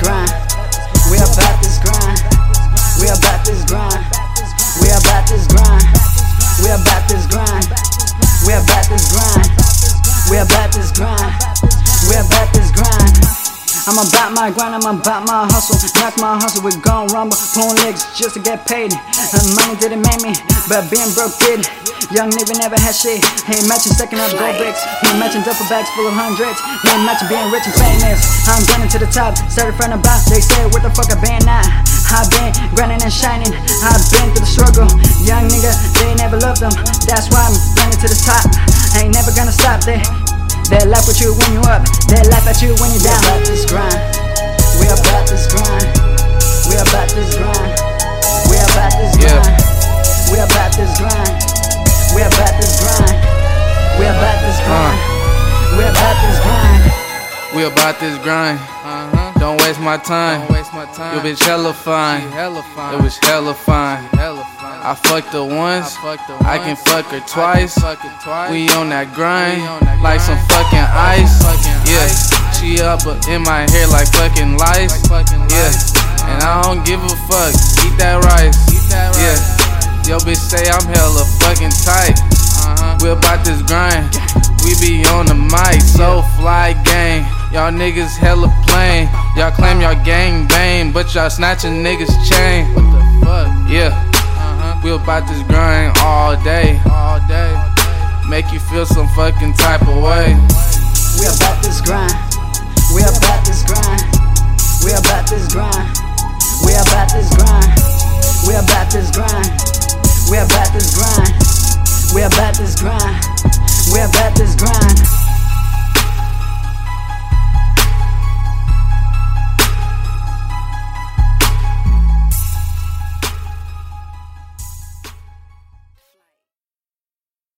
grind. We about this grind. We about this grind. We about this grind. We about this grind. We about this grind. We about this grind. We about this grind. I'm about my grind, I'm about my hustle. Knock my hustle, we gon' rumble. Pulling legs just to get paid. And money didn't make me, but being broke didn't. Young nigga never had shit. He ain't matching stacking up gold bricks. He ain't matching duffel bags full of hundreds. He ain't matching being rich and famous. I'm running to the top, started from the bottom. They said, what the fuck I been at? I've been grinding and shining. I've been through the struggle. Young nigga, they never loved them. That's why I'm running to the top. I ain't never gonna stop. They, they laugh with you when you up. They laugh at you when you down. Grind. We about this grind. We about this grind. Uh-huh. Don't waste my time. Don't waste my time. Your bitch hella fine. She hella fine. It was hella fine. hella fine. I fucked her once. I fucked her I can fuck her twice. fuck her twice. We on that grind. On that like some fucking ice. Fucking yeah. ice. She up in my hair like fucking lice. Like fucking yeah. lice. And I don't give a fuck. Eat that rice. Eat that rice. Yeah. Yo bitch say I'm hella fucking tight. Uh-huh. We about this grind. We be on the mic, so fly gang. Y'all niggas hella plain. Y'all claim y'all gang bang, but y'all snatching niggas chain. What the fuck? Yeah. Uh-huh. We about this grind all day. All day. Make you feel some fucking type of way. We about this grind. We about this grind. We about this grind. We about this grind. We about this grind. We about this grind. We about this grind.